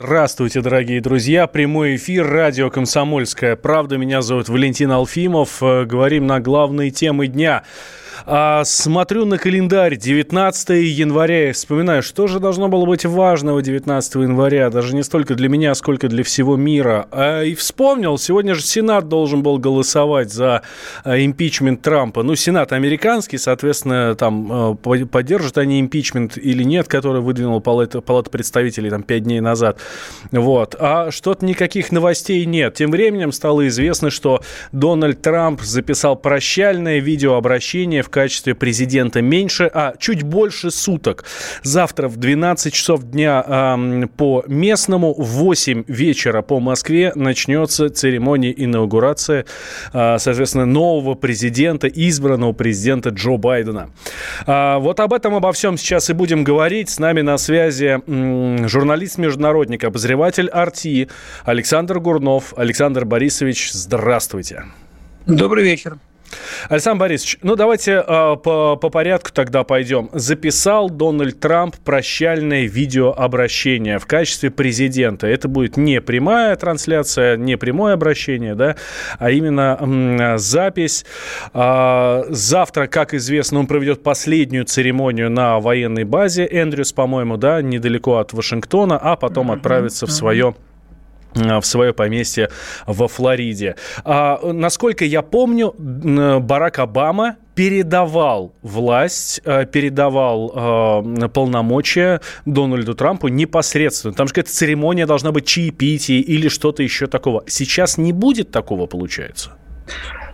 Здравствуйте, дорогие друзья. Прямой эфир радио «Комсомольская правда». Меня зовут Валентин Алфимов. Э, говорим на главные темы дня. А, смотрю на календарь 19 января и вспоминаю, что же должно было быть важного 19 января, даже не столько для меня, сколько для всего мира. А, и вспомнил, сегодня же Сенат должен был голосовать за а, импичмент Трампа. Ну, Сенат американский, соответственно, там а, поддержат они импичмент или нет, который выдвинул Палата, Палата представителей там 5 дней назад. Вот. А что-то никаких новостей нет. Тем временем стало известно, что Дональд Трамп записал прощальное видеообращение в качестве президента меньше, а чуть больше суток. Завтра в 12 часов дня э, по местному, в 8 вечера по Москве начнется церемония инаугурации, э, соответственно, нового президента, избранного президента Джо Байдена. Э, вот об этом, обо всем сейчас и будем говорить. С нами на связи э, журналист-международник, обозреватель Арти Александр Гурнов. Александр Борисович, здравствуйте. Добрый вечер. Александр Борисович, ну давайте э, по, по порядку тогда пойдем. Записал Дональд Трамп прощальное видеообращение в качестве президента. Это будет не прямая трансляция, не прямое обращение, да, а именно м, запись. Э, завтра, как известно, он проведет последнюю церемонию на военной базе Эндрюс, по-моему, да, недалеко от Вашингтона, а потом отправится в свое в свое поместье во Флориде. А, насколько я помню, Барак Обама передавал власть, э, передавал э, полномочия Дональду Трампу непосредственно. Там же какая-то церемония должна быть чаепитие или что-то еще такого. Сейчас не будет такого, получается?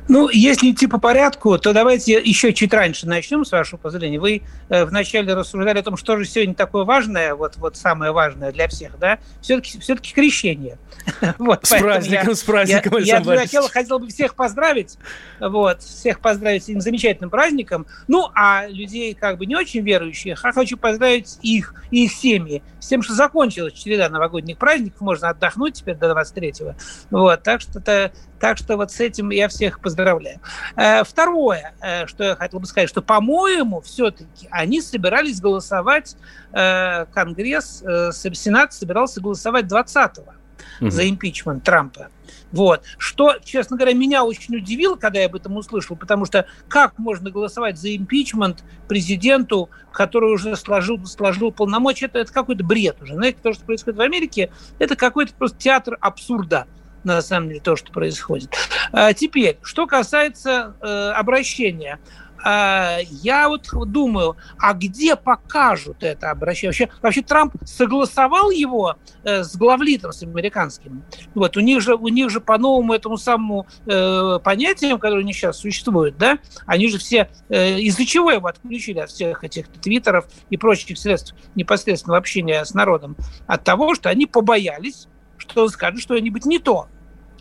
Ну, если идти по порядку, то давайте еще чуть раньше начнем, с вашего позволения. Вы э, вначале рассуждали о том, что же сегодня такое важное, вот, вот самое важное для всех, да? Все-таки все крещение. вот, с праздником, я, с праздником, Я, я хотел, хотел бы всех поздравить, вот, всех поздравить с этим замечательным праздником. Ну, а людей как бы не очень верующих, а хочу поздравить их и их семьи с тем, что закончилась череда новогодних праздников, можно отдохнуть теперь до 23-го. Вот, так что, это, так что вот с этим я всех поздравляю. Э, второе, э, что я хотел бы сказать, что, по-моему, все-таки они собирались голосовать, э, Конгресс, Сенат собирался голосовать 20-го угу. за импичмент Трампа. Вот. Что, честно говоря, меня очень удивило, когда я об этом услышал, потому что как можно голосовать за импичмент президенту, который уже сложил, сложил полномочия, это, это какой-то бред уже. Знаете, то, что происходит в Америке, это какой-то просто театр абсурда на самом деле то, что происходит. А теперь, что касается э, обращения. А, я вот думаю, а где покажут это обращение? Вообще, вообще Трамп согласовал его э, с главлитом, с американским. Вот, у них же, у них же по новому этому самому э, понятию, которое у них сейчас существует, да, они же все, э, из-за чего его отключили от всех этих твиттеров и прочих средств непосредственного общения с народом? От того, что они побоялись, что он скажет что-нибудь не то.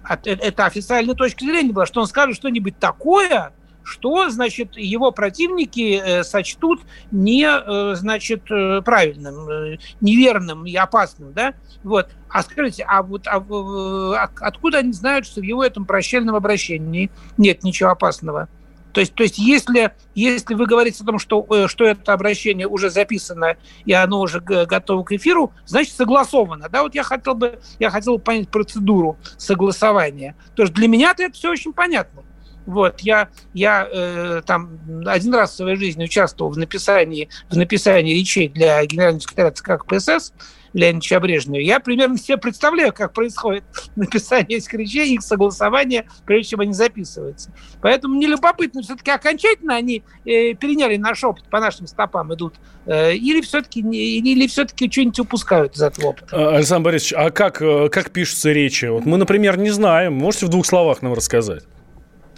От, э, это официальная точка зрения была, что он скажет что-нибудь такое, что, значит, его противники э, сочтут не, э, значит, правильным, неверным и опасным, да? Вот. А скажите, а вот а, а, откуда они знают, что в его этом прощальном обращении нет ничего опасного? То есть, то есть если, если вы говорите о том, что, э, что это обращение уже записано и оно уже готово к эфиру, значит согласовано. Да? Вот я хотел бы, я хотел бы понять процедуру согласования. То есть для меня-то это все очень понятно. Вот, я, я э, там один раз в своей жизни участвовал в написании, в написании речей для генерального секретаря ЦК КПСС Леонида Брежнева. Я примерно себе представляю, как происходит написание этих речей, их согласование, прежде чем они записываются. Поэтому мне любопытно, все-таки окончательно они э, переняли наш опыт, по нашим стопам идут, э, или все-таки или, или все-таки что-нибудь упускают из этого опыта. А, Александр Борисович, а как, э, как пишутся речи? Вот мы, например, не знаем. Можете в двух словах нам рассказать?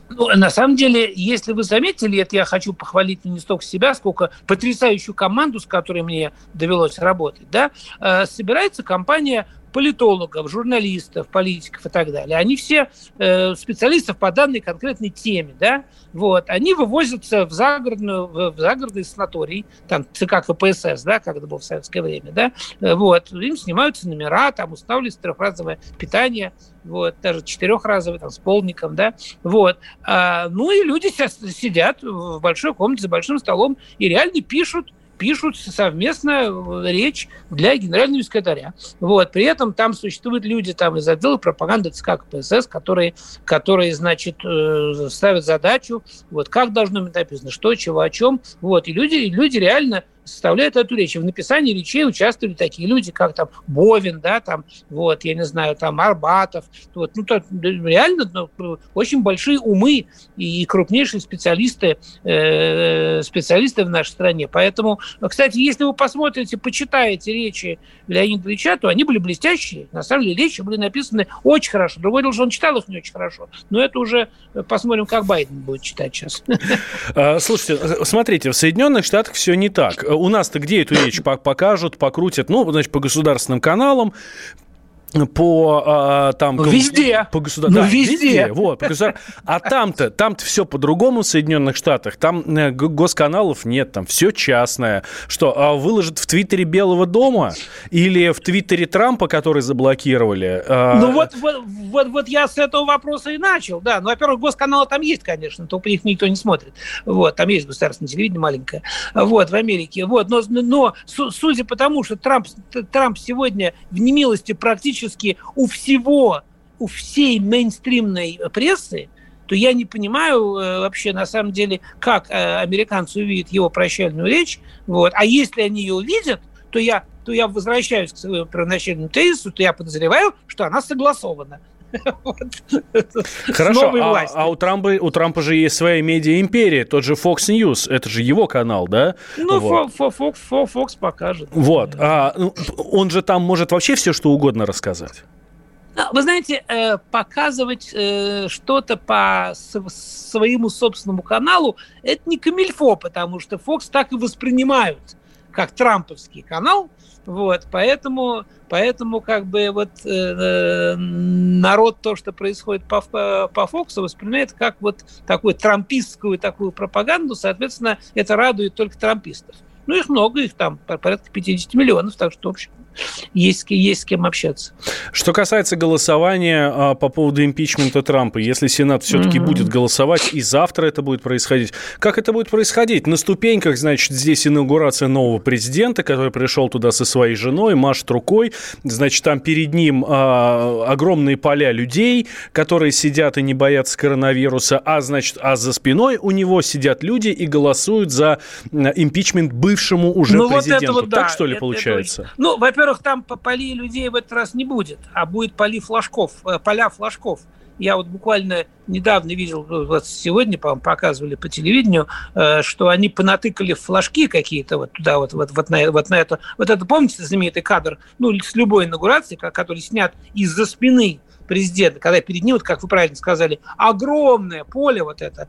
Ну, на самом деле, если вы заметили, это я хочу похвалить не столько себя, сколько потрясающую команду, с которой мне довелось работать, да, э, собирается компания политологов, журналистов, политиков и так далее. Они все э, специалистов по данной конкретной теме, да, вот, они вывозятся в, загородную, в загородный санаторий, там ЦК КПСС, да, как это было в советское время, да, э, вот, им снимаются номера, там устанавливается трехразовое питание, вот, даже четырехразовый, там, с полником, да, вот. А, ну и люди сидят в большой комнате за большим столом и реально пишут пишут совместно э, речь для генерального секретаря. Вот. При этом там существуют люди там, из отдела пропаганды ЦК КПСС, которые, которые значит, э, ставят задачу, вот, как должно быть написано, что, чего, о чем. Вот. И люди, люди реально составляют эту речь. И в написании речей участвовали такие люди, как там Бовин, да, там, вот, я не знаю, там Арбатов, вот, ну, то, реально ну, очень большие умы и крупнейшие специалисты, э, специалисты в нашей стране. Поэтому, кстати, если вы посмотрите, почитаете речи Леонида Ильича, то они были блестящие. На самом деле речи были написаны очень хорошо. Другое дело, что он читал их не очень хорошо. Но это уже посмотрим, как Байден будет читать сейчас. А, слушайте, смотрите, в Соединенных Штатах все не так у нас-то где эту речь покажут, покрутят? Ну, значит, по государственным каналам, по а, там везде. по государ... ну, да, везде. везде вот по государ... а там-то там-то все по-другому в Соединенных Штатах там э, госканалов нет там все частное. Что а выложат в Твиттере Белого дома или в Твиттере Трампа который заблокировали а... ну вот, вот вот вот я с этого вопроса и начал да. Ну во-первых госканалы там есть конечно только их никто не смотрит. Вот там есть государственное телевидение маленькое вот в Америке. Вот но но судя по тому что Трамп Трамп сегодня в немилости практически практически у всего, у всей мейнстримной прессы, то я не понимаю э, вообще на самом деле, как э, американцы увидят его прощальную речь. Вот. А если они ее увидят, то я, то я возвращаюсь к своему первоначальному тезису, то я подозреваю, что она согласована. Хорошо, а, а у, Трампа, у Трампа же есть своя медиа-империя, тот же Fox News, это же его канал, да? Ну, вот. Fox, Fox покажет. Вот, а, ну, он же там может вообще все, что угодно рассказать. А, вы знаете, э, показывать э, что-то по своему собственному каналу – это не камильфо, потому что Fox так и воспринимают как трамповский канал, вот, поэтому, поэтому как бы вот э, э народ то, что происходит по, по Фоксу, воспринимает как вот такую трампистскую такую пропаганду, соответственно, это радует только трампистов. Ну, их много, их там порядка 50 миллионов, так что, в общем, есть, есть с кем общаться. Что касается голосования а, по поводу импичмента Трампа, если Сенат все-таки угу. будет голосовать, и завтра это будет происходить, как это будет происходить? На ступеньках, значит, здесь инаугурация нового президента, который пришел туда со своей женой, машет рукой, значит, там перед ним а, огромные поля людей, которые сидят и не боятся коронавируса, а, значит, а за спиной у него сидят люди и голосуют за импичмент бывшему уже ну, президенту. Вот вот, да, так, что ли, это, получается? Это, ну, во-первых, во-первых, там полей людей в этот раз не будет, а будет поли флажков, э, поля флажков. Я вот буквально недавно видел, ну, вот сегодня, по показывали по телевидению, э, что они понатыкали флажки какие-то вот туда, вот, вот, вот, на, вот на это. Вот это, помните, знаменитый кадр, ну, с любой инаугурации, который снят из-за спины президента, когда перед ним, вот как вы правильно сказали, огромное поле вот это,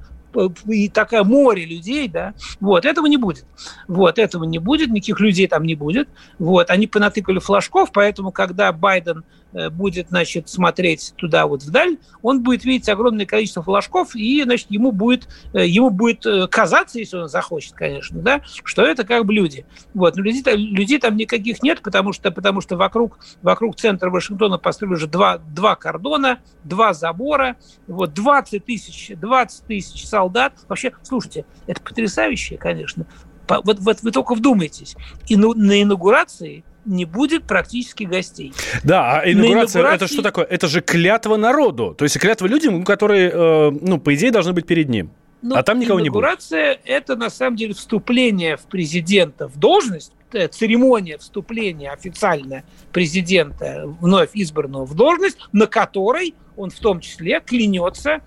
и такое море людей, да, вот, этого не будет. Вот, этого не будет, никаких людей там не будет. Вот, они понатыкали флажков, поэтому, когда Байден будет, значит, смотреть туда вот вдаль, он будет видеть огромное количество флажков, и, значит, ему будет, э, ему будет э, казаться, если он захочет, конечно, да, что это как бы люди. Вот. Но людей, людей там никаких нет, потому что, потому что вокруг, вокруг центра Вашингтона построили уже два, два кордона, два забора, вот, 20 тысяч, 20 тысяч солдат. Вообще, слушайте, это потрясающе, конечно. Вот, вот вы только вдумайтесь. И на инаугурации не будет практически гостей. Да, а инаугурация, инаугурации... это что такое? Это же клятва народу. То есть клятва людям, которые, э, ну, по идее, должны быть перед ним. Ну, а там никого не будет. Инаугурация – это, на самом деле, вступление в президента в должность, э, церемония вступления официальная президента, вновь избранного в должность, на которой он в том числе клянется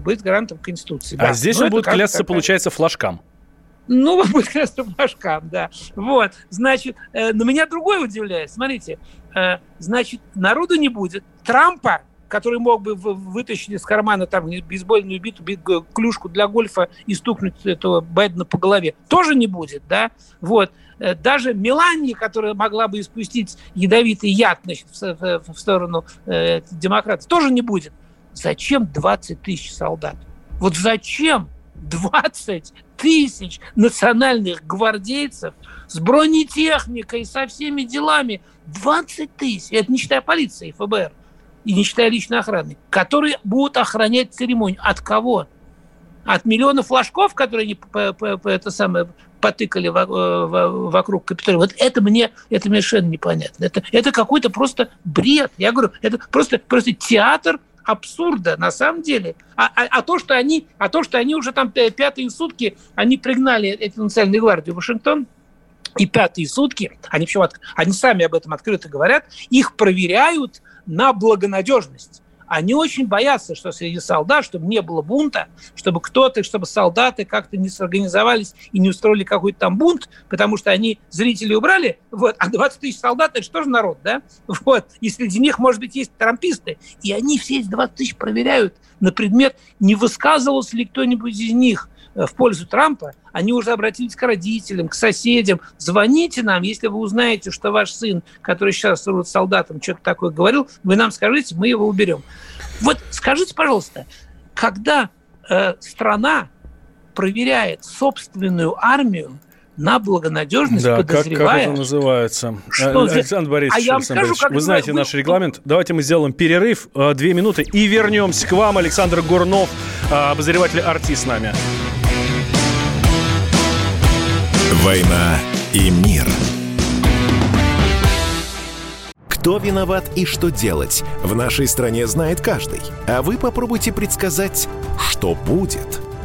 быть гарантом Конституции. А да. здесь Но он будет клясться, такая... получается, флажкам. Ну, будет просто башкам, да. Вот, значит, э, но меня другое удивляет. Смотрите, э, значит, народу не будет. Трампа который мог бы вытащить из кармана там бейсбольную биту, клюшку для гольфа и стукнуть этого Байдена по голове, тоже не будет, да, вот. Э, даже Мелании, которая могла бы испустить ядовитый яд значит, в, сторону демократов, тоже не будет. Зачем 20 тысяч солдат? Вот зачем 20 тысяч национальных гвардейцев с бронетехникой, со всеми делами? 20 тысяч, это не считая полиции, ФБР, и не считая личной охраны, которые будут охранять церемонию. От кого? От миллионов флажков, которые они по, по, по, это самое, потыкали вокруг Капитолия. Вот это мне, это мне совершенно непонятно. Это, это какой-то просто бред. Я говорю, это просто, просто театр абсурда на самом деле. А, а, а, то, что они, а то, что они уже там пятые сутки, они пригнали эти национальные гвардии в Вашингтон, и пятые сутки, они, почему, они сами об этом открыто говорят, их проверяют на благонадежность. Они очень боятся, что среди солдат, чтобы не было бунта, чтобы кто-то, чтобы солдаты как-то не сорганизовались и не устроили какой-то там бунт, потому что они зрителей убрали, вот, а 20 тысяч солдат – это же тоже народ, да? Вот, и среди них, может быть, есть трамписты, и они все эти 20 тысяч проверяют на предмет, не высказывался ли кто-нибудь из них – в пользу Трампа, они уже обратились к родителям, к соседям. Звоните нам, если вы узнаете, что ваш сын, который сейчас служит солдатом, что-то такое говорил, вы нам скажите, мы его уберем. Вот скажите, пожалуйста, когда э, страна проверяет собственную армию на благонадежность, да, подозревая... Как, как это называется? Что Александр Борисович, а Александр скажу, Борисович, вы знаете вы... наш регламент. Давайте мы сделаем перерыв, э, две минуты, и вернемся к вам. Александр Гурнов, э, обозреватель «Арти» с нами. «Война и мир». Кто виноват и что делать, в нашей стране знает каждый. А вы попробуйте предсказать, что будет –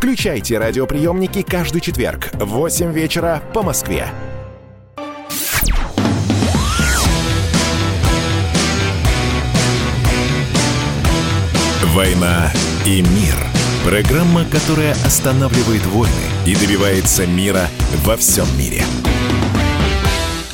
Включайте радиоприемники каждый четверг в 8 вечера по Москве. «Война и мир» – программа, которая останавливает войны и добивается мира во всем мире –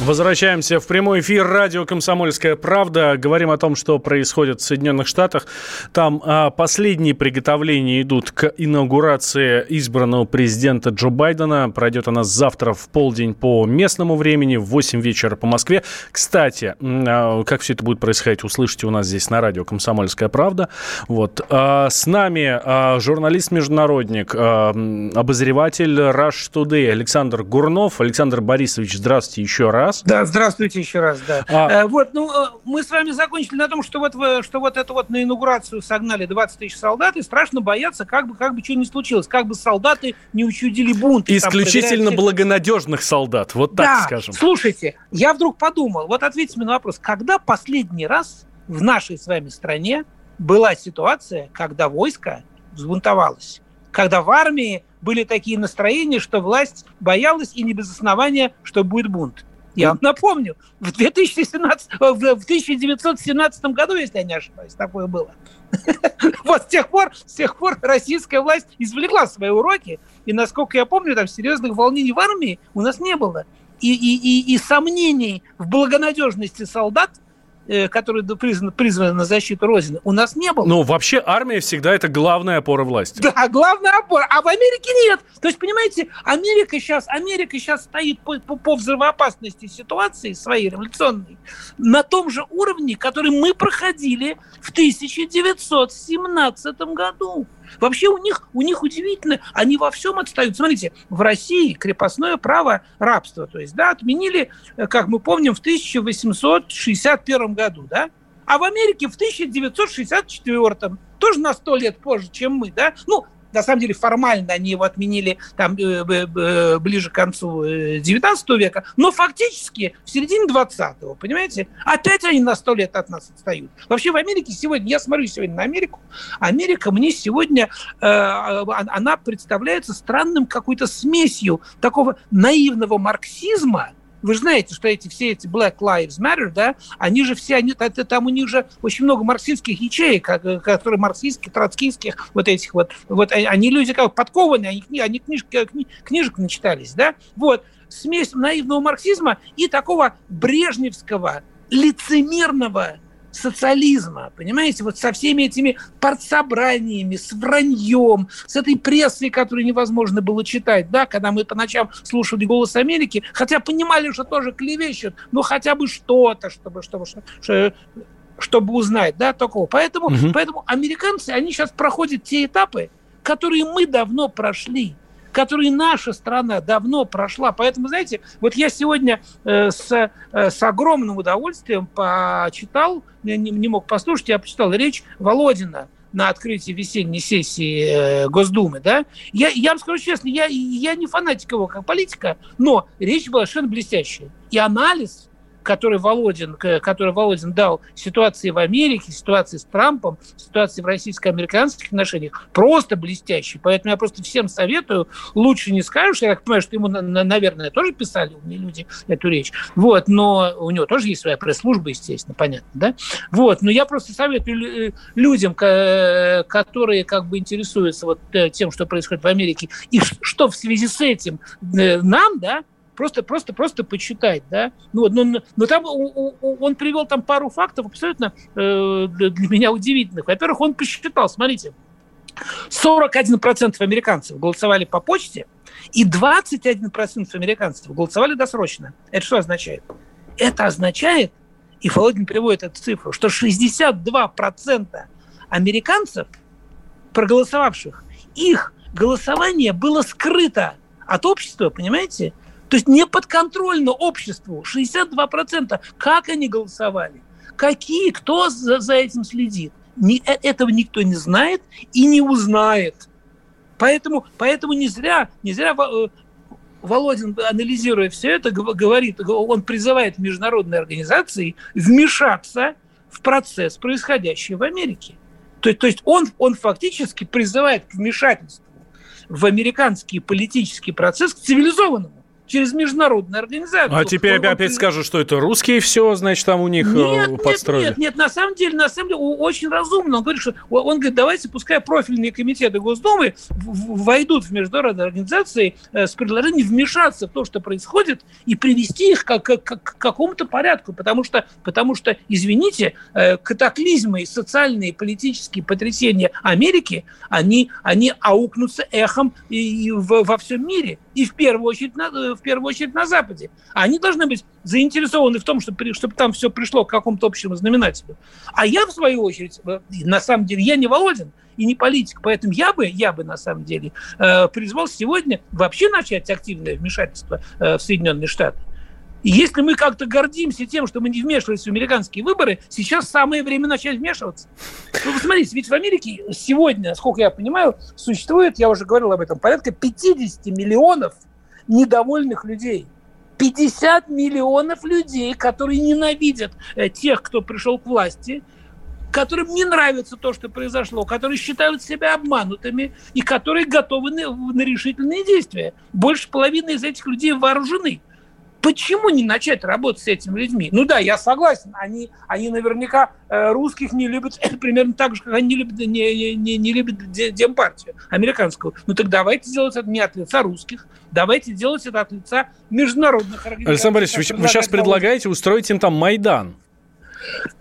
Возвращаемся в прямой эфир радио «Комсомольская правда». Говорим о том, что происходит в Соединенных Штатах. Там а, последние приготовления идут к инаугурации избранного президента Джо Байдена. Пройдет она завтра в полдень по местному времени, в 8 вечера по Москве. Кстати, а, как все это будет происходить, услышите у нас здесь на радио «Комсомольская правда». Вот. А, с нами а, журналист-международник, а, обозреватель Rush Today Александр Гурнов. Александр Борисович, здравствуйте еще раз раз. Да, здравствуйте еще раз, да. А... Э, вот, ну, э, мы с вами закончили на том, что вот, что вот это вот на инаугурацию согнали 20 тысяч солдат, и страшно бояться, как бы, как бы что ни случилось, как бы солдаты не учудили бунт. Исключительно там, благонадежных солдат, вот так да, скажем. слушайте, я вдруг подумал, вот ответьте мне на вопрос, когда последний раз в нашей с вами стране была ситуация, когда войско взбунтовалось? Когда в армии были такие настроения, что власть боялась и не без основания, что будет бунт. Я вам напомню, в, 2017, в 1917 году, если я не ошибаюсь, такое было. Вот с тех пор, с тех пор российская власть извлекла свои уроки, и, насколько я помню, там серьезных волнений в армии у нас не было. И, и, и, и сомнений в благонадежности солдат э, которые призваны, призваны на защиту Родины, у нас не было. Ну, вообще армия всегда это главная опора власти. Да, главная опора. А в Америке нет. То есть, понимаете, Америка сейчас, Америка сейчас стоит по, по, по взрывоопасности ситуации своей революционной на том же уровне, который мы проходили в 1917 году. Вообще у них, у них удивительно, они во всем отстают. Смотрите, в России крепостное право рабства, то есть, да, отменили, э, как мы помним, в 1861 году, да, а в Америке в 1964 тоже на сто лет позже, чем мы, да, ну, на самом деле формально они его отменили там э, э, ближе к концу 19 э, века, но фактически в середине 20-го, понимаете? Опять они на сто лет от нас отстают. Вообще в Америке сегодня, я смотрю сегодня на Америку, Америка мне сегодня, она представляется странным какой-то смесью такого наивного марксизма, вы же знаете, что эти все эти Black Lives Matter, да, они же все, они, там у них же очень много марксистских ячеек, которые марксистских, троцкистских, вот этих вот, вот они люди как подкованные, они, они книжки, кни, книжек начитались, да, вот, смесь наивного марксизма и такого брежневского лицемерного социализма, понимаете, вот со всеми этими партсобраниями, с враньем, с этой прессой, которую невозможно было читать, да, когда мы по ночам слушали «Голос Америки», хотя понимали, что тоже клевещут, но хотя бы что-то, чтобы, чтобы, чтобы, чтобы узнать, да, такого. Поэтому, угу. поэтому американцы, они сейчас проходят те этапы, которые мы давно прошли которые наша страна давно прошла. Поэтому, знаете, вот я сегодня э, с, э, с огромным удовольствием почитал, не, не мог послушать, я почитал речь Володина на открытии весенней сессии э, Госдумы, да, я, я вам скажу честно, я, я не фанатик его как политика, но речь была совершенно блестящая. И анализ который Володин, который Володин дал ситуации в Америке, ситуации с Трампом, ситуации в российско-американских отношениях, просто блестящий. Поэтому я просто всем советую, лучше не скажешь, я так понимаю, что ему, наверное, тоже писали умные люди эту речь, вот, но у него тоже есть своя пресс-служба, естественно, понятно, да? Вот, но я просто советую людям, которые как бы интересуются вот э, тем, что происходит в Америке, и что в связи с этим э, нам, да, просто, просто, просто почитать, да. Ну, но, но, но там он привел там пару фактов абсолютно э, для меня удивительных. Во-первых, он посчитал, смотрите, 41% американцев голосовали по почте, и 21% американцев голосовали досрочно. Это что означает? Это означает, и Володин приводит эту цифру, что 62% американцев, проголосовавших, их голосование было скрыто от общества, понимаете? То есть не подконтрольно обществу. 62%. Как они голосовали? Какие? Кто за, за этим следит? Ни, э, этого никто не знает и не узнает. Поэтому, поэтому не зря, не зря э, Володин, анализируя все это, говорит, он призывает международные организации вмешаться в процесс, происходящий в Америке. То, то есть он, он фактически призывает к вмешательству в американский политический процесс, к цивилизованному через международную организацию. А теперь он, опять он... скажут, что это русские все, значит, там у них э, нет, подстроили. Нет, нет, нет, на самом деле, на самом деле, очень разумно. Он говорит, что он говорит, давайте, пускай профильные комитеты Госдумы войдут в международные организации э, с предложением вмешаться в то, что происходит, и привести их к, к, к, к какому-то порядку, потому что, потому что, извините, э, катаклизмы, социальные, политические потрясения Америки, они, они аукнутся эхом и, и в, во всем мире и в первую очередь в первую очередь на Западе. Они должны быть заинтересованы в том, чтобы, чтобы там все пришло к какому-то общему знаменателю. А я, в свою очередь, э, на самом деле, я не Володин и не политик, поэтому я бы, я бы на самом деле э, призвал сегодня вообще начать активное вмешательство э, в Соединенные Штаты. И если мы как-то гордимся тем, что мы не вмешивались в американские выборы, сейчас самое время начать вмешиваться. Ну, посмотрите, ведь в Америке сегодня, сколько я понимаю, существует, я уже говорил об этом, порядка 50 миллионов недовольных людей. 50 миллионов людей, которые ненавидят э, тех, кто пришел к власти, которым не нравится то, что произошло, которые считают себя обманутыми и которые готовы на, на решительные действия. Больше половины из этих людей вооружены. Почему не начать работать с этими людьми? Ну да, я согласен, они, они наверняка э, русских не любят примерно так же, как они не любят, не, не, не любят демпартию американскую. Ну так давайте делать это не от лица русских, давайте делать это от лица международных организаций. Александр Борисович, вы, вы сейчас предлагаете устроить им там Майдан.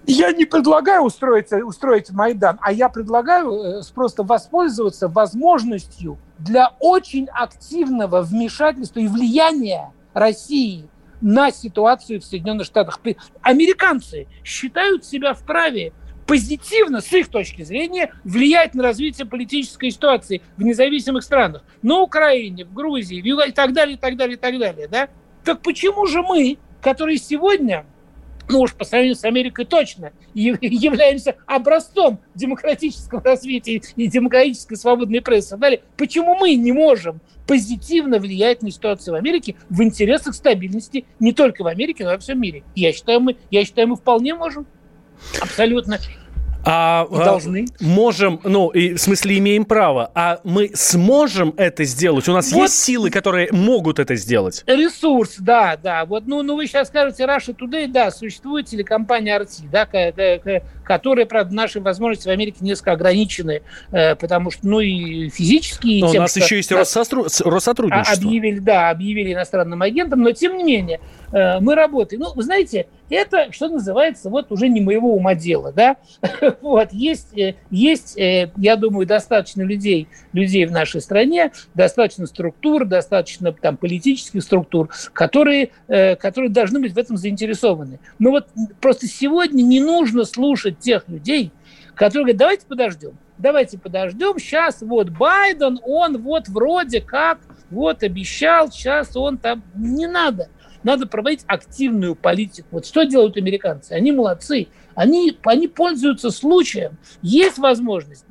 Я не предлагаю устроить, устроить Майдан, а я предлагаю э, просто воспользоваться возможностью для очень активного вмешательства и влияния России на ситуацию в Соединенных Штатах. Американцы считают себя вправе позитивно, с их точки зрения, влиять на развитие политической ситуации в независимых странах. На Украине, в Грузии, в Юго... и так далее, и так далее, и так далее. Да? Так почему же мы, которые сегодня ну уж по сравнению с Америкой точно, являемся образцом демократического развития и демократической свободной прессы. Далее, почему мы не можем позитивно влиять на ситуацию в Америке в интересах стабильности не только в Америке, но и во всем мире? Я считаю, мы, я считаю, мы вполне можем. Абсолютно. А, и должны. Можем, ну, и, в смысле, имеем право. А мы сможем это сделать? У нас вот есть силы, которые могут это сделать? Ресурс, да, да. Вот, ну, ну вы сейчас скажете, Russia Today, да, существует телекомпания RT, да, которая, правда, наши возможности в Америке несколько ограничены, э, потому что, ну, и физически... Но тем, у нас еще есть нас, Россотрудничество. Объявили, да, объявили иностранным агентом, но, тем не менее, э, мы работаем. Ну, вы знаете, это, что называется, вот уже не моего ума дело, да. вот, есть, э, есть, я думаю, достаточно людей, людей в нашей стране, достаточно структур, достаточно там политических структур, которые, которые должны быть в этом заинтересованы. Но вот просто сегодня не нужно слушать тех людей, которые говорят, давайте подождем, давайте подождем, сейчас вот Байден, он вот вроде как, вот обещал, сейчас он там, не надо надо проводить активную политику. Вот что делают американцы? Они молодцы. Они, они пользуются случаем. Есть возможность.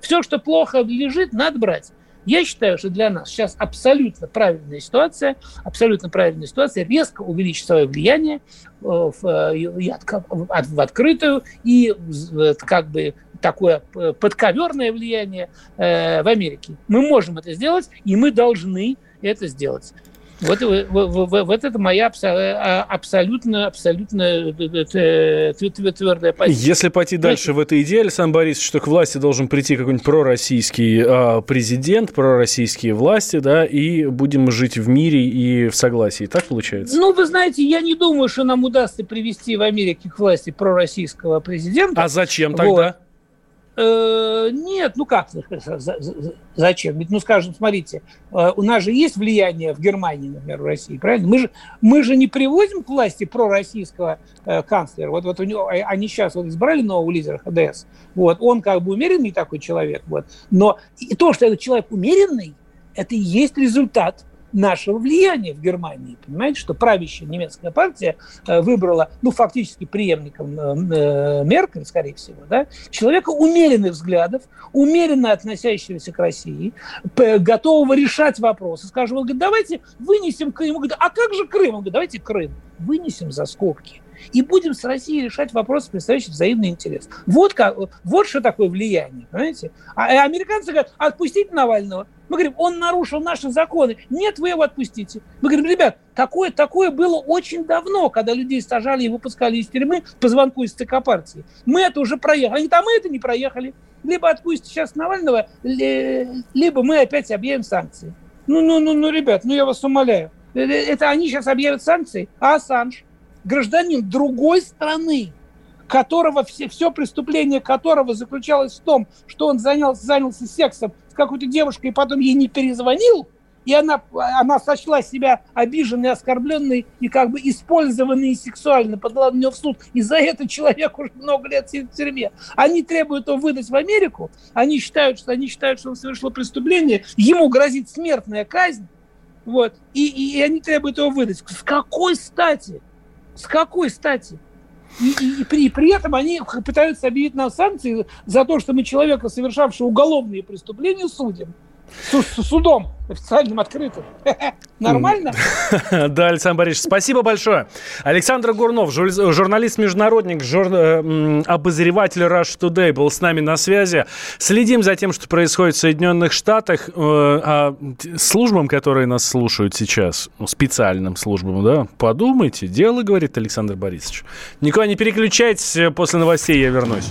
Все, что плохо лежит, надо брать. Я считаю, что для нас сейчас абсолютно правильная ситуация, абсолютно правильная ситуация резко увеличить свое влияние э, в, э, в открытую и как бы такое э, подковерное влияние в Америке. Мы можем это сделать, и мы должны это сделать. Вот, вот, вот это моя абсолютно, абсолютно твердая позиция. Если пойти дальше в этой идее, Александр Борисович, что к власти должен прийти какой-нибудь пророссийский а, президент, пророссийские власти, да, и будем жить в мире и в согласии. Так получается? Ну, вы знаете, я не думаю, что нам удастся привести в Америке к власти пророссийского президента. А зачем тогда? Вот. Э, нет, ну как, зачем? Ведь, ну скажем, смотрите, э, у нас же есть влияние в Германии, например, в России, правильно? Мы же, мы же не приводим к власти пророссийского э, канцлера. Вот, вот у него, они сейчас вот избрали нового лидера ХДС. Вот, он как бы умеренный такой человек. Вот. Но и то, что этот человек умеренный, это и есть результат нашего влияния в Германии. Понимаете, что правящая немецкая партия э, выбрала, ну, фактически преемником э, э, Меркель, скорее всего, да, человека умеренных взглядов, умеренно относящегося к России, готового решать вопросы. Скажем, он говорит, давайте вынесем Крым. Он говорит, а как же Крым? Он говорит, давайте Крым вынесем за скобки и будем с Россией решать вопросы, представляющие взаимный интерес. Вот, как, вот что такое влияние, понимаете? А, американцы говорят, отпустить Навального. Мы говорим, он нарушил наши законы. Нет, вы его отпустите. Мы говорим, ребят, такое, такое было очень давно, когда людей сажали и выпускали из тюрьмы по звонку из ЦК партии. Мы это уже проехали. Они там это не проехали. Либо отпустите сейчас Навального, либо мы опять объявим санкции. Ну, ну, ну, ну, ребят, ну я вас умоляю. Э, э, это они сейчас объявят санкции, а Ассанж, гражданин другой страны, которого все, все преступление которого заключалось в том, что он занялся, занялся сексом с какой-то девушкой и потом ей не перезвонил, и она, она сочла себя обиженной, оскорбленной и как бы использованной сексуально, подала на нее в суд. И за это человек уже много лет сидит в тюрьме. Они требуют его выдать в Америку, они считают, что, они считают, что он совершил преступление, ему грозит смертная казнь, вот, и, и, и они требуют его выдать. С какой стати? С какой стати? И, и, и при, при этом они пытаются объявить нам санкции за то, что мы человека, совершавшего уголовные преступления, судим. С, судом официальным, открытым. Нормально? Да, Александр Борисович, спасибо большое. Александр Гурнов, журналист-международник, жур... Э, обозреватель Rush Today был с нами на связи. Следим за тем, что происходит в Соединенных Штатах. Э, а службам, которые нас слушают сейчас, ну, специальным службам, да, подумайте, дело, говорит Александр Борисович. Никуда не переключайтесь, после новостей я вернусь.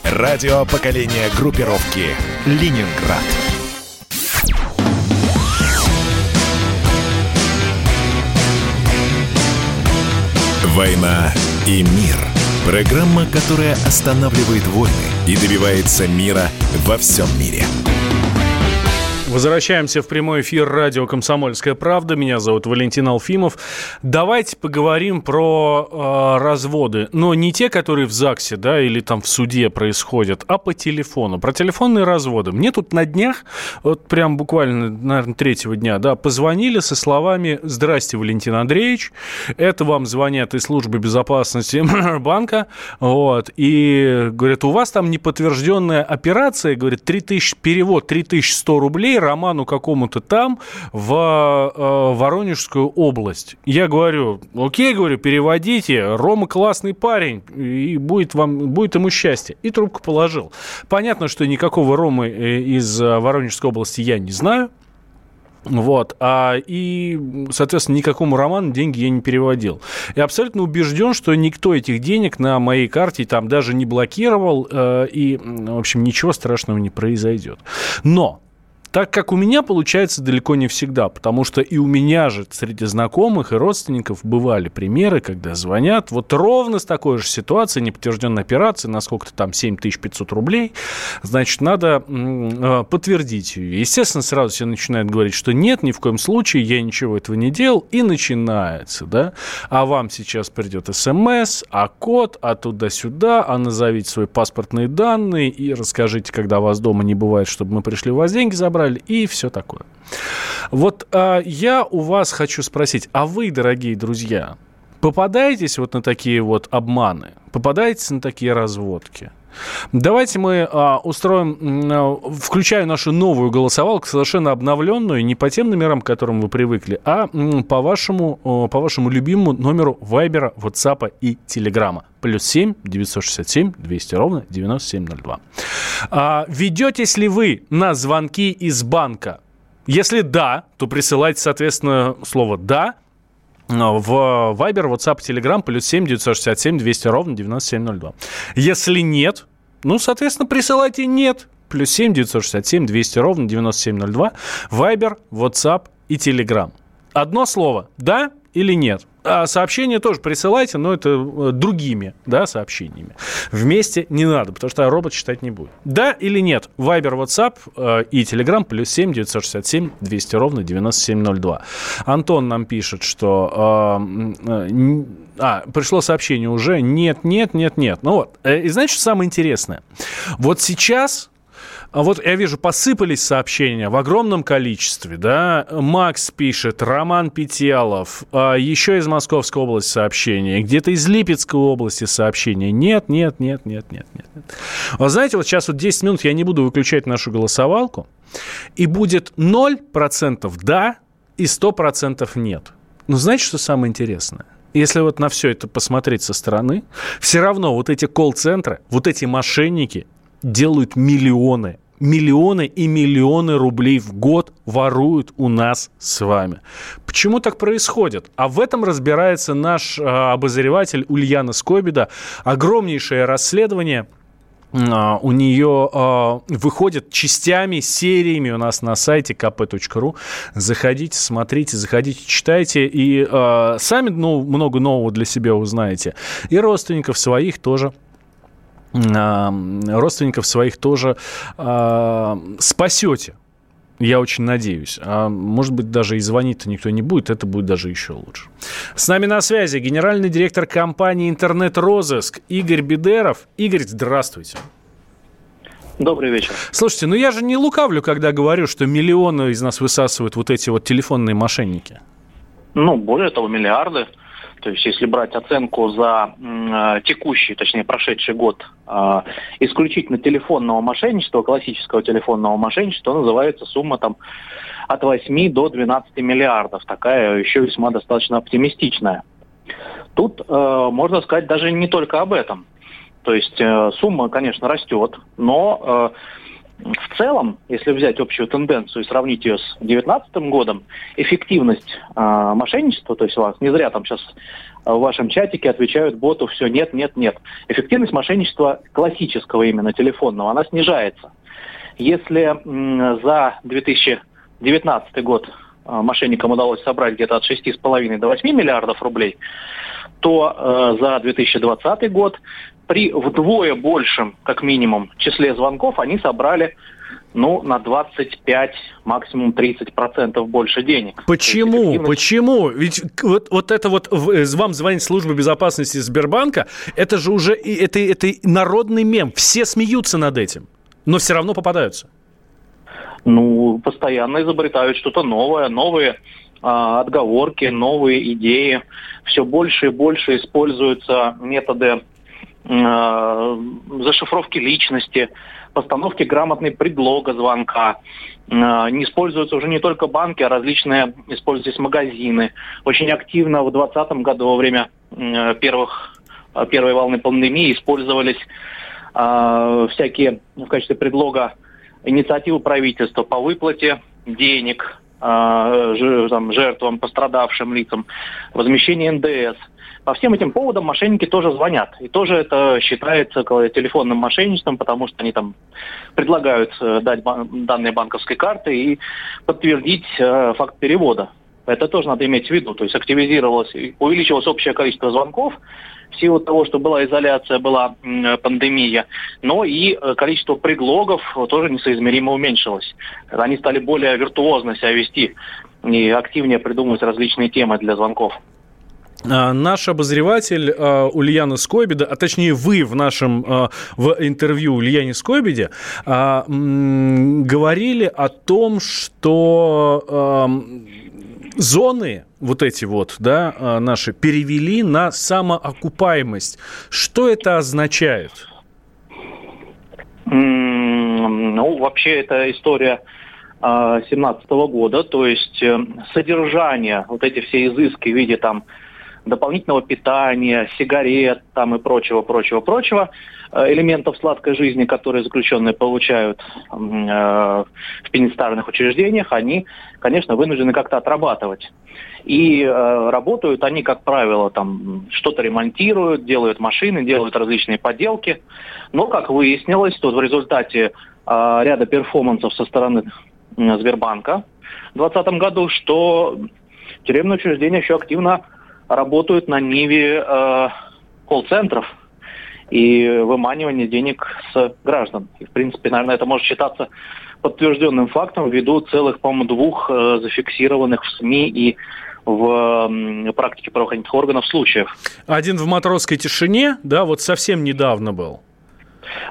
Радио поколения группировки «Ленинград». «Война и мир». Программа, которая останавливает войны и добивается мира во всем мире. Возвращаемся в прямой эфир радио «Комсомольская правда». Меня зовут Валентин Алфимов. Давайте поговорим про э, разводы. Но не те, которые в ЗАГСе, да, или там в суде происходят, а по телефону. Про телефонные разводы. Мне тут на днях, вот прям буквально, наверное, третьего дня, да, позвонили со словами «Здрасте, Валентин Андреевич, это вам звонят из службы безопасности банка, вот, и говорят, у вас там неподтвержденная операция, говорит, 3000, перевод 3100 рублей, роману какому-то там в э, Воронежскую область. Я говорю, окей, говорю, переводите, Рома классный парень, и будет, вам, будет ему счастье. И трубку положил. Понятно, что никакого Ромы э, из э, Воронежской области я не знаю. Вот. А, и, соответственно, никакому роману деньги я не переводил. И абсолютно убежден, что никто этих денег на моей карте там даже не блокировал, э, и, в общем, ничего страшного не произойдет. Но так как у меня получается далеко не всегда, потому что и у меня же среди знакомых и родственников бывали примеры, когда звонят. Вот ровно с такой же ситуацией, неподтвержденной операции, на сколько-то там 7500 рублей, значит, надо э, подтвердить ее. Естественно, сразу все начинают говорить, что нет, ни в коем случае, я ничего этого не делал, и начинается, да, а вам сейчас придет смс, а код, а туда-сюда, а назовите свои паспортные данные и расскажите, когда вас дома не бывает, чтобы мы пришли у вас деньги забрать, забрали и все такое. Вот а, я у вас хочу спросить, а вы, дорогие друзья, попадаетесь вот на такие вот обманы? Попадаетесь на такие разводки? Давайте мы а, устроим, а, включаю нашу новую голосовалку, совершенно обновленную, не по тем номерам, к которым вы привыкли, а м, по вашему, о, по вашему любимому номеру Вайбера, WhatsApp и Телеграма. Плюс 7 967 200 ровно 9702. А, ведетесь ли вы на звонки из банка? Если да, то присылайте, соответственно, слово «да» в Viber, WhatsApp, Telegram, плюс 7 967 200 ровно 9702. Если нет, ну, соответственно, присылайте «нет». Плюс 7 967 200 ровно 9702. Viber, WhatsApp и Telegram. Одно слово «да» или «нет». А сообщения тоже присылайте, но это э, другими да, сообщениями. Вместе не надо, потому что робот читать не будет. Да или нет? Вайбер, WhatsApp э, и Telegram плюс 7 967 200 ровно 9702. Антон нам пишет, что... Э, э, а, пришло сообщение уже. Нет, нет, нет, нет. Ну вот. И знаете, что самое интересное? Вот сейчас а вот я вижу, посыпались сообщения в огромном количестве, да. Макс пишет, Роман Петелов, а еще из Московской области сообщения, где-то из Липецкой области сообщения. Нет, нет, нет, нет, нет, нет. Вы знаете, вот сейчас вот 10 минут я не буду выключать нашу голосовалку, и будет 0% да и 100% нет. Но знаете, что самое интересное? Если вот на все это посмотреть со стороны, все равно вот эти колл-центры, вот эти мошенники делают миллионы миллионы и миллионы рублей в год воруют у нас с вами. Почему так происходит? А в этом разбирается наш э, обозреватель Ульяна Скобида. Огромнейшее расследование Uh, у нее uh, выходит частями, сериями у нас на сайте kp.ru. Заходите, смотрите, заходите, читайте. И uh, сами ну, много нового для себя узнаете. И родственников своих тоже родственников своих тоже э, спасете. Я очень надеюсь. А может быть, даже и звонить-то никто не будет. Это будет даже еще лучше. С нами на связи генеральный директор компании «Интернет-розыск» Игорь Бедеров. Игорь, здравствуйте. Добрый вечер. Слушайте, ну я же не лукавлю, когда говорю, что миллионы из нас высасывают вот эти вот телефонные мошенники. Ну, более того, миллиарды. То есть если брать оценку за э, текущий, точнее прошедший год э, исключительно телефонного мошенничества, классического телефонного мошенничества, называется сумма там от 8 до 12 миллиардов. Такая еще весьма достаточно оптимистичная. Тут э, можно сказать даже не только об этом. То есть э, сумма, конечно, растет, но в целом, если взять общую тенденцию и сравнить ее с 2019 годом, эффективность э, мошенничества, то есть у вас не зря там сейчас в вашем чатике отвечают боту все нет, нет, нет. Эффективность мошенничества классического именно телефонного, она снижается. Если м, за 2019 год э, мошенникам удалось собрать где-то от 6,5 до 8 миллиардов рублей, то э, за 2020 год при вдвое большем, как минимум, числе звонков они собрали ну, на 25, максимум 30 процентов больше денег. Почему? Эффективность... Почему? Ведь вот, вот это вот э, вам звонит служба безопасности Сбербанка, это же уже это, это народный мем. Все смеются над этим, но все равно попадаются. Ну, постоянно изобретают что-то новое, новые а, отговорки, новые идеи. Все больше и больше используются методы зашифровки личности, постановки грамотной предлога звонка. А, не используются уже не только банки, а различные используются магазины. Очень активно в 2020 году во время первых, первой волны пандемии использовались э, всякие в качестве предлога инициативы правительства по выплате денег э, там, жертвам, пострадавшим лицам, возмещение НДС – по всем этим поводам мошенники тоже звонят. И тоже это считается телефонным мошенничеством, потому что они там предлагают э, дать данные банковской карты и подтвердить э, факт перевода. Это тоже надо иметь в виду. То есть активизировалось, увеличилось общее количество звонков в силу того, что была изоляция, была пандемия, но и э, количество предлогов тоже несоизмеримо уменьшилось. Они стали более виртуозно себя вести и активнее придумывать различные темы для звонков. А, наш обозреватель а, Ульяна Скобида, а точнее вы в нашем а, в интервью Ульяне Скобиде говорили о том, что зоны вот эти вот, да, наши перевели на самоокупаемость. Что это означает? Ну, вообще, это история 2017 года, то есть э, содержание, вот эти все изыски в виде там дополнительного питания, сигарет там и прочего, прочего, прочего, э, элементов сладкой жизни, которые заключенные получают э, в пенитенциарных учреждениях, они, конечно, вынуждены как-то отрабатывать. И э, работают они, как правило, там что-то ремонтируют, делают машины, делают различные поделки. Но, как выяснилось, то в результате э, ряда перформансов со стороны Сбербанка в 2020 году, что тюремное учреждение еще активно работают на ниве э, колл-центров и выманивания денег с граждан. И, в принципе, наверное, это может считаться подтвержденным фактом ввиду целых, по-моему, двух э, зафиксированных в СМИ и в практике правоохранительных органов случаев. Один в матросской тишине, да, вот совсем недавно был.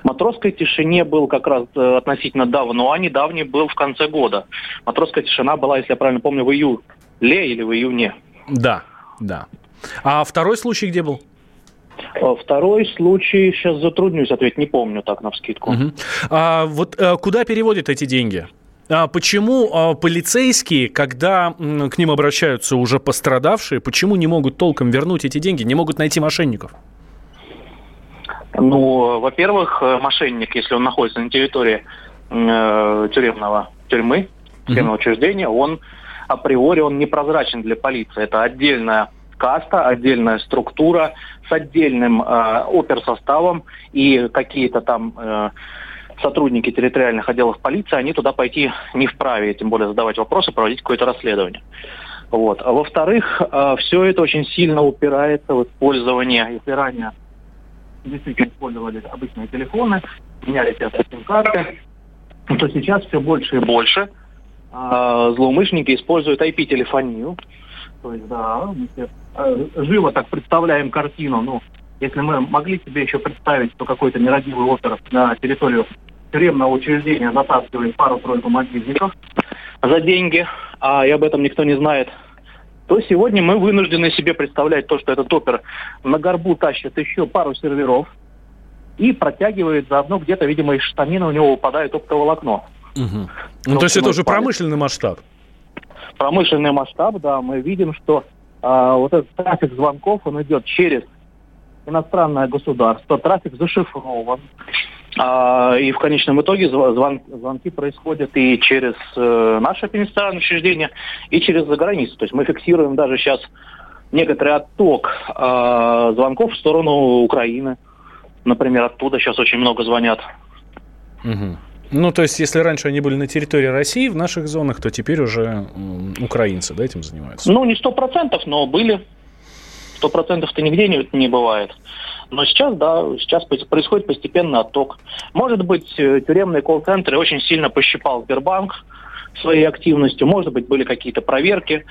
Матросской тишине был как раз э, относительно давно, а недавний был в конце года. Матросская тишина была, если я правильно помню, в июле или в июне. Да, да. А второй случай где был? А второй случай, сейчас затруднюсь ответить, не помню так на вскидку. Угу. А вот а, куда переводят эти деньги? А почему а, полицейские, когда к ним обращаются уже пострадавшие, почему не могут толком вернуть эти деньги, не могут найти мошенников? Ну, во-первых, э, мошенник, если он находится на территории э, тюремного тюрьмы, тюремного угу. учреждения, он априори он непрозрачен для полиции. Это отдельная каста, отдельная структура с отдельным э, оперсоставом и какие-то там э, сотрудники территориальных отделов полиции, они туда пойти не вправе, тем более задавать вопросы, проводить какое-то расследование. Вот. А во-вторых, э, все это очень сильно упирается в использование, если ранее действительно использовали обычные телефоны, меняли все сим-карты, то сейчас все больше и больше а, злоумышленники используют IP-телефонию. То есть, да, мы себе, э, живо так представляем картину. Ну, если мы могли себе еще представить, что какой-то нерадивый опер на территорию тюремного учреждения затаскивает пару-тройку мобильников за деньги, а и об этом никто не знает, то сегодня мы вынуждены себе представлять то, что этот опер на горбу тащит еще пару серверов и протягивает заодно где-то, видимо, из штанины у него выпадает оптоволокно. Угу. Ну, то есть это уже промышленный масштаб? Промышленный масштаб, да. Мы видим, что а, вот этот трафик звонков, он идет через иностранное государство, трафик зашифрован. А, и в конечном итоге звон, звонки происходят и через э, наше административное учреждение, и через заграницу. То есть мы фиксируем даже сейчас некоторый отток э, звонков в сторону Украины. Например, оттуда сейчас очень много звонят. Угу. Ну, то есть, если раньше они были на территории России, в наших зонах, то теперь уже украинцы да, этим занимаются? Ну, не сто процентов, но были. Сто процентов-то нигде не, не бывает. Но сейчас, да, сейчас происходит постепенный отток. Может быть, э, тюремные колл-центры очень сильно пощипал Сбербанк своей активностью, может быть, были какие-то проверки,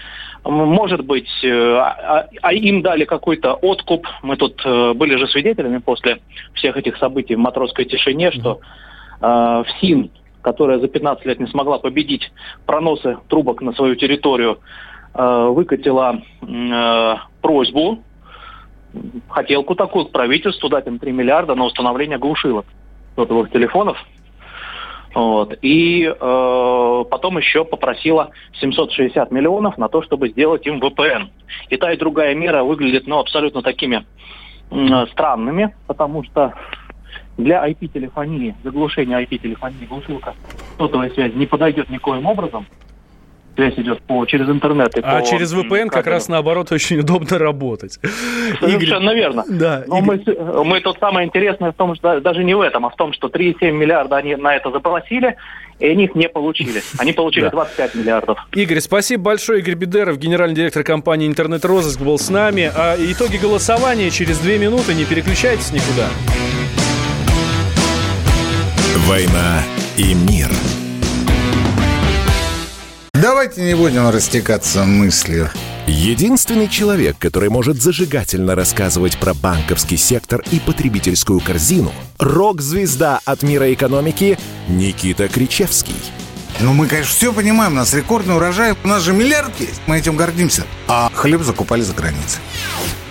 может быть, э, а, а им дали какой-то откуп. Мы тут э, были же свидетелями после всех этих событий в матросской тишине, что э, ФСИН, которая за 15 лет не смогла победить проносы трубок на свою территорию, э, выкатила э, просьбу, хотелку такую к правительству, дать им 3 миллиарда на установление глушилок сотовых телефонов. Вот. И э, потом еще попросила 760 миллионов на то, чтобы сделать им VPN. И та, и другая мера выглядит ну, абсолютно такими э, странными, потому что для IP-телефонии, заглушения IP-телефонии глушилка сотовой связи не подойдет никоим образом. Связь идет по, через интернет. И а по, через VPN как раз наоборот очень удобно работать. Совершенно Игорь... верно. Да, Но Игорь... мы, мы тут самое интересное в том, что даже не в этом, а в том, что 3,7 миллиарда они на это запросили, и они их не получили. Они получили 25 миллиардов. Игорь, спасибо большое. Игорь Бедеров, генеральный директор компании «Интернет-розыск» был с нами. А итоги голосования через две минуты. Не переключайтесь никуда. «Война и мир». Давайте не будем растекаться мыслью. Единственный человек, который может зажигательно рассказывать про банковский сектор и потребительскую корзину – рок-звезда от мира экономики Никита Кричевский. Ну, мы, конечно, все понимаем, у нас рекордный урожай, у нас же миллиард есть, мы этим гордимся. А хлеб закупали за границей.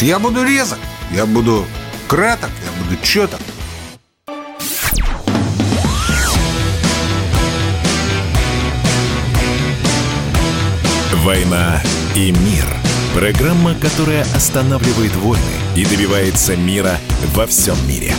Я буду резок, я буду краток, я буду четок. «Война и мир». Программа, которая останавливает войны и добивается мира во всем мире.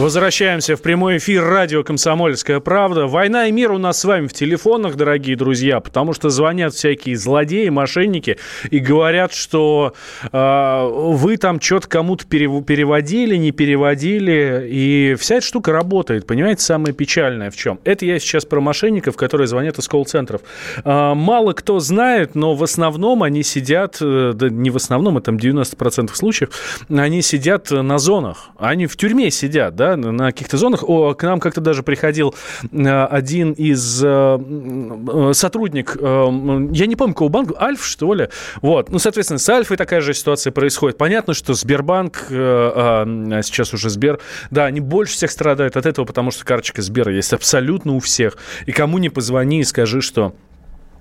Возвращаемся в прямой эфир радио «Комсомольская правда». Война и мир у нас с вами в телефонах, дорогие друзья, потому что звонят всякие злодеи, мошенники и говорят, что э, вы там что-то кому-то переводили, не переводили, и вся эта штука работает. Понимаете, самое печальное в чем? Это я сейчас про мошенников, которые звонят из колл-центров. Э, мало кто знает, но в основном они сидят, э, да не в основном, это там 90% случаев, они сидят на зонах, они в тюрьме сидят, да, на каких-то зонах. О, к нам как-то даже приходил э, один из э, э, сотрудник, я не помню, какого банка, Альф, что ли. Вот. Ну, соответственно, с Альфой такая же ситуация происходит. Понятно, что Сбербанк, а сейчас уже Сбер, да, они больше всех страдают от этого, потому что карточка Сбера есть абсолютно у всех. И кому не позвони и скажи, что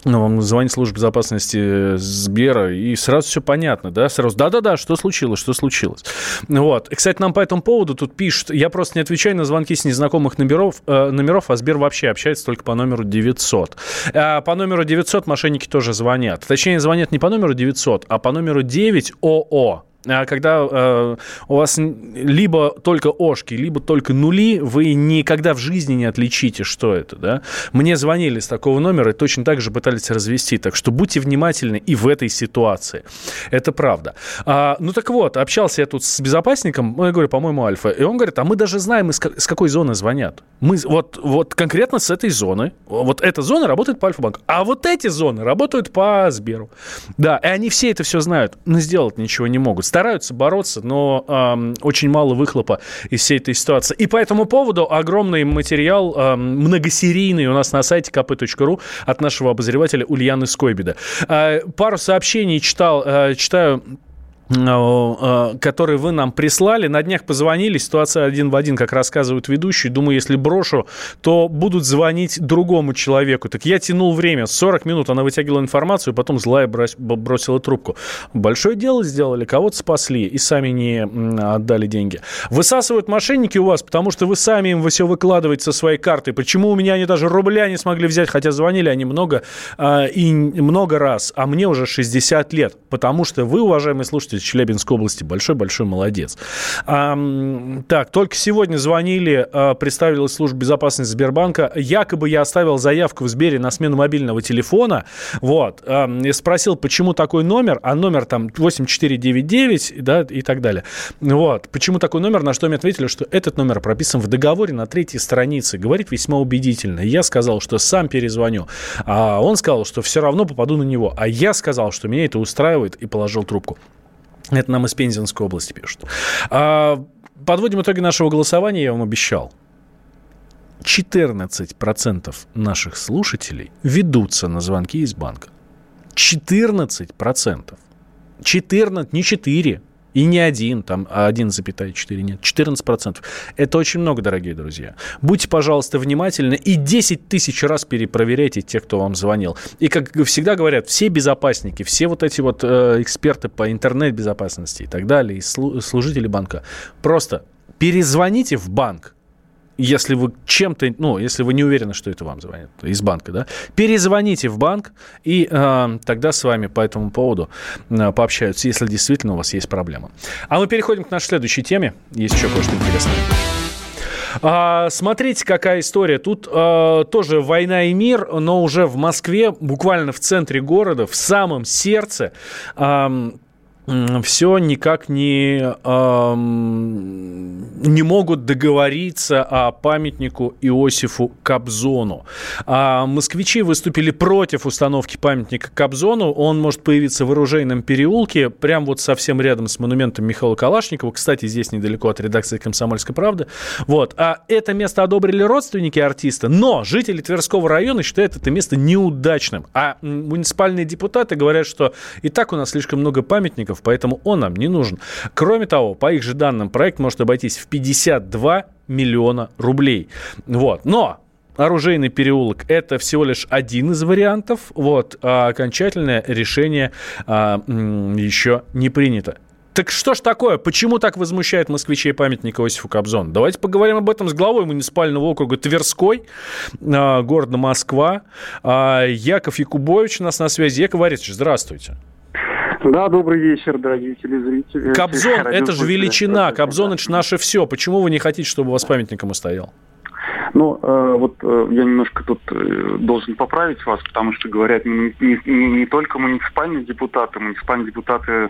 ну, вам звонит служба безопасности Сбера, и сразу все понятно, да? Сразу, да-да-да, что случилось, что случилось. Вот. И, кстати, нам по этому поводу тут пишут, я просто не отвечаю на звонки с незнакомых номеров, э, номеров а Сбер вообще общается только по номеру 900. А по номеру 900 мошенники тоже звонят. Точнее, звонят не по номеру 900, а по номеру 9 ОО. А когда э, у вас либо только ошки, либо только нули, вы никогда в жизни не отличите, что это, да. Мне звонили с такого номера и точно так же пытались развести, так что будьте внимательны и в этой ситуации. Это правда. А, ну так вот, общался я тут с безопасником, ну, я говорю, по-моему, Альфа, и он говорит, а мы даже знаем, из, с какой зоны звонят. Мы вот, вот конкретно с этой зоны, вот эта зона работает по Альфа-банку, а вот эти зоны работают по Сберу. Да, и они все это все знают, но сделать ничего не могут стараются бороться, но э, очень мало выхлопа из всей этой ситуации. И по этому поводу огромный материал, э, многосерийный у нас на сайте kp.ru от нашего обозревателя Ульяны Скойбеда. Э, пару сообщений читал, э, читаю которые вы нам прислали. На днях позвонили, ситуация один в один, как рассказывают ведущие. Думаю, если брошу, то будут звонить другому человеку. Так я тянул время. 40 минут она вытягивала информацию, потом злая бросила трубку. Большое дело сделали, кого-то спасли и сами не отдали деньги. Высасывают мошенники у вас, потому что вы сами им все выкладываете со своей карты. Почему у меня они даже рубля не смогли взять, хотя звонили они много э, и много раз, а мне уже 60 лет. Потому что вы, уважаемые слушатели, из Челябинской области. Большой-большой молодец. А, так, только сегодня звонили, а, представилась служба безопасности Сбербанка. Якобы я оставил заявку в Сбере на смену мобильного телефона. Вот. А, спросил, почему такой номер, а номер там 8499, да, и так далее. Вот. Почему такой номер, на что мне ответили, что этот номер прописан в договоре на третьей странице. Говорит весьма убедительно. Я сказал, что сам перезвоню. А он сказал, что все равно попаду на него. А я сказал, что меня это устраивает и положил трубку. Это нам из Пензенской области пишут. А, подводим итоги нашего голосования, я вам обещал. 14% наших слушателей ведутся на звонки из банка. 14%. 14, не 4, и не один, там 1,4 нет, 14%. Это очень много, дорогие друзья. Будьте, пожалуйста, внимательны и 10 тысяч раз перепроверяйте тех, кто вам звонил. И, как всегда говорят, все безопасники, все вот эти вот э, эксперты по интернет-безопасности и так далее, и служители банка, просто перезвоните в банк, если вы чем-то, ну, если вы не уверены, что это вам звонит из банка, да, перезвоните в банк, и э, тогда с вами по этому поводу э, пообщаются, если действительно у вас есть проблема. А мы переходим к нашей следующей теме. Есть еще кое-что интересное. А, смотрите, какая история. Тут а, тоже война и мир, но уже в Москве, буквально в центре города, в самом сердце. А, все никак не, э, не могут договориться о памятнику Иосифу Кобзону. А москвичи выступили против установки памятника Кобзону. Он может появиться в оружейном переулке, прямо вот совсем рядом с монументом Михаила Калашникова. Кстати, здесь недалеко от редакции «Комсомольской правды». Вот. А это место одобрили родственники артиста, но жители Тверского района считают это место неудачным. А муниципальные депутаты говорят, что и так у нас слишком много памятников, долларов, поэтому он нам не нужен. Кроме того, по их же данным, проект может обойтись в 52 миллиона рублей. Вот. Но оружейный переулок – это всего лишь один из вариантов, вот, а окончательное решение а, еще не принято. Так что ж такое? Почему так возмущает москвичей памятник Иосифу Кобзону? Давайте поговорим об этом с главой муниципального округа Тверской, э, города Москва. Э, Яков Якубович у нас на связи. Яков Борисович, здравствуйте. Да, добрый вечер, дорогие телезрители. Кобзон – это же величина. Кобзон – это же наше все. Почему вы не хотите, чтобы у вас памятником стоял? Ну, э, вот э, я немножко тут э, должен поправить вас, потому что говорят не, не, не, не только муниципальные депутаты. Муниципальные депутаты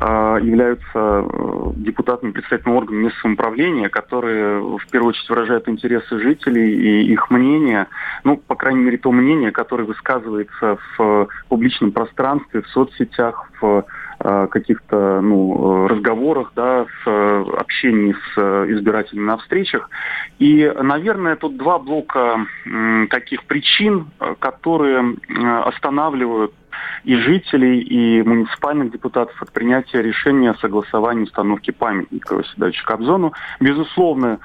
э, являются э, депутатами представительного органа местного самоуправления, которые в первую очередь выражают интересы жителей и их мнение, ну, по крайней мере, то мнение, которое высказывается в публичном пространстве, в соцсетях, в каких-то ну, разговорах, да, с э, общении с э, избирателями на встречах. И, наверное, тут два блока таких причин, которые останавливают и жителей, и муниципальных депутатов от принятия решения о согласовании установки памятника Васильевичу Кобзону. Безусловно,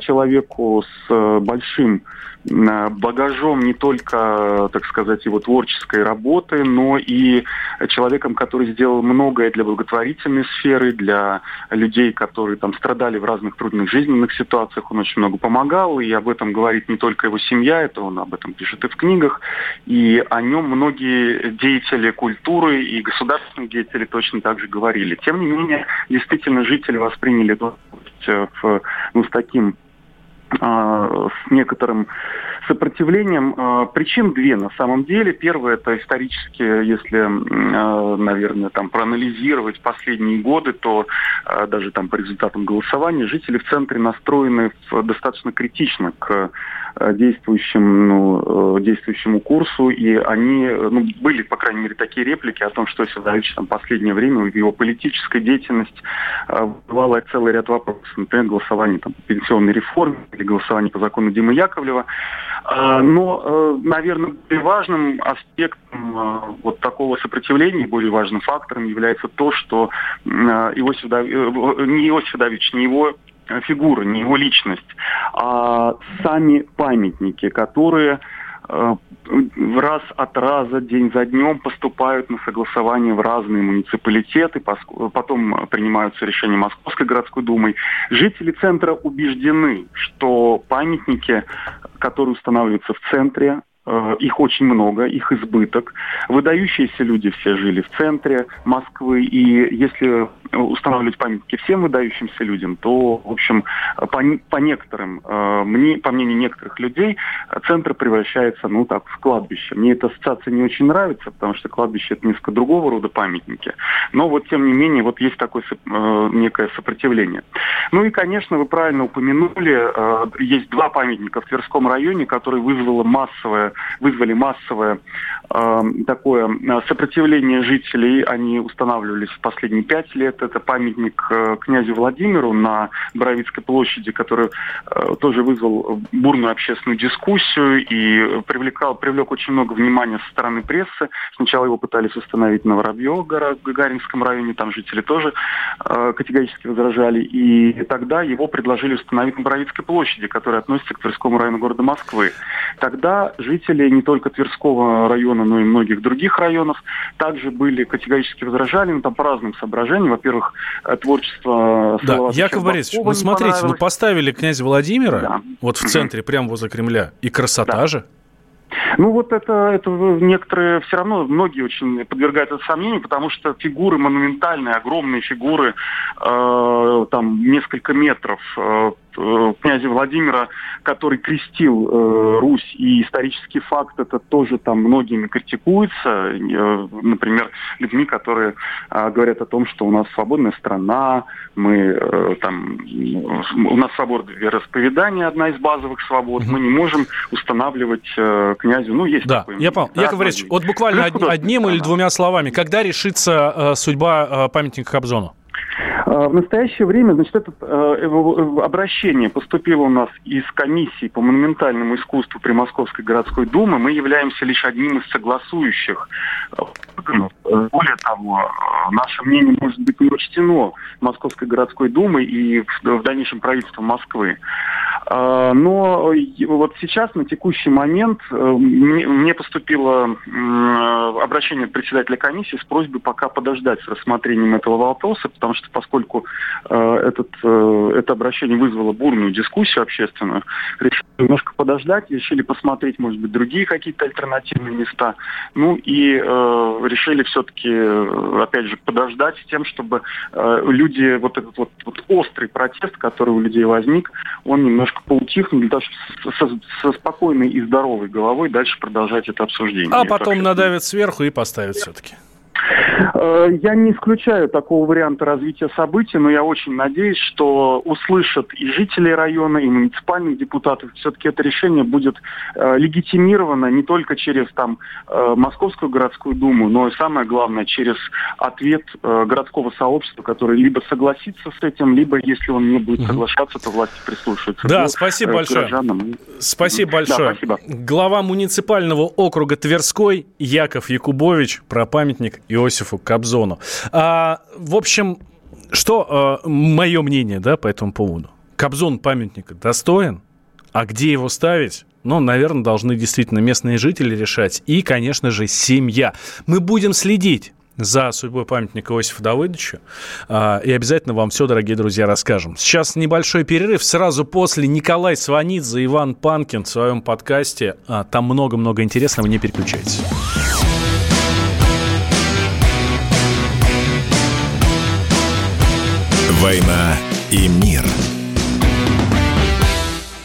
человеку с большим багажом не только, так сказать, его творческой работы, но и человеком, который сделал многое для благотворительной сферы, для людей, которые там страдали в разных трудных жизненных ситуациях. Он очень много помогал, и об этом говорит не только его семья, это он об этом пишет и в книгах, и о нем многие деятели культуры и государственные деятели точно так же говорили. Тем не менее, действительно, жители восприняли в, ну, с таким с некоторым сопротивлением. А, причин две на самом деле. Первое это исторически, если, а, наверное, там проанализировать последние годы, то даже там по результатам голосования жители в центре настроены достаточно критично к действующим, ну, действующему курсу, и они, ну, были, по крайней мере, такие реплики о том, что Давидович там последнее время его политической деятельности вызывала целый ряд вопросов, например, голосование там, по пенсионной реформе или голосование по закону Димы Яковлева. Но, наверное, более важным аспектом вот такого сопротивления, более важным фактором является то, что Иосиф Дав... не Иосиф Давидович, не его фигура, не его личность, а сами памятники, которые э, раз от раза, день за днем поступают на согласование в разные муниципалитеты, потом принимаются решения Московской городской думы. Жители центра убеждены, что памятники, которые устанавливаются в центре, Э, их очень много, их избыток. Выдающиеся люди все жили в центре Москвы, и если устанавливать памятники всем выдающимся людям, то, в общем, по, по некоторым, э, мне, по мнению некоторых людей, центр превращается, ну так, в кладбище. Мне эта ассоциация не очень нравится, потому что кладбище это несколько другого рода памятники. Но вот, тем не менее, вот есть такое э, некое сопротивление. Ну и, конечно, вы правильно упомянули, есть два памятника в Тверском районе, которые вызвало массовое вызвали массовое э, такое сопротивление жителей. Они устанавливались в последние пять лет. Это памятник э, князю Владимиру на Боровицкой площади, который э, тоже вызвал бурную общественную дискуссию и привлекал, привлек очень много внимания со стороны прессы. Сначала его пытались установить на Воробьево, Гагаринском районе, там жители тоже э, категорически возражали. И тогда его предложили установить на Боровицкой площади, которая относится к Тверскому району города Москвы. Тогда жители жителей не только Тверского района, но и многих других районов также были категорически возражали, ну, там по разным соображениям. Во-первых, э, творчество... Да, Яков Борисович, ну смотрите, ну поставили князя Владимира да. вот в центре, прямо возле Кремля, и красота да. же. Ну вот это, это некоторые все равно, многие очень подвергают это сомнению, потому что фигуры монументальные, огромные фигуры, э, там несколько метров, Э, князя Владимира, который крестил э, Русь, и исторический факт это тоже там многими критикуется, э, например, людьми, которые э, говорят о том, что у нас свободная страна, мы э, там, у нас свобода вероисповедания одна из базовых свобод, мы не можем устанавливать э, князю, ну есть да, такое. Я понял. Да, Яков Борисович, вот буквально од, одним или двумя словами, когда решится э, судьба э, памятника Кобзону? А, в настоящее время, значит, это э, обращение поступило у нас из комиссии по монументальному искусству при Московской городской думе. Мы являемся лишь одним из согласующих. Более того, наше мнение может быть не учтено Московской городской думой и в дальнейшем правительством Москвы. А, но вот сейчас, на текущий момент, э, мне поступило обращение председателя комиссии с просьбой пока подождать с рассмотрением этого вопроса, потому что поскольку э, этот, э, это обращение вызвало бурную дискуссию общественную, решили немножко подождать, решили посмотреть, может быть, другие какие-то альтернативные места. Ну и решили все-таки, опять же, подождать с тем, чтобы люди, вот этот вот, вот острый протест, который у людей возник, он немножко поутихнуть, для того, чтобы со, со спокойной и здоровой головой дальше продолжать это обсуждение. А потом надавят сверху и поставят все-таки. Э, я не исключаю такого варианта развития событий, но я очень надеюсь, что услышат и жители района, и муниципальных депутатов. Все-таки это решение будет э, легитимировано не только через там, э, Московскую городскую думу, но и самое главное, через ответ городского сообщества, которое либо согласится с этим, либо, если он не будет соглашаться, то власти прислушаются. Да, ну, спасибо большое. Спасибо большое. Да, спасибо. Глава муниципального округа Тверской Яков Якубович про памятник Иосифу Кобзону. А, в общем, что а, мое мнение да, по этому поводу? Кобзон памятника достоин, а где его ставить? Ну, наверное, должны действительно местные жители решать. И, конечно же, семья. Мы будем следить за судьбой памятника Иосифа Давыдовича. А, и обязательно вам все, дорогие друзья, расскажем. Сейчас небольшой перерыв. Сразу после Николай Сванидзе, Иван Панкин в своем подкасте. А, там много-много интересного. Не переключайтесь. «Война и мир».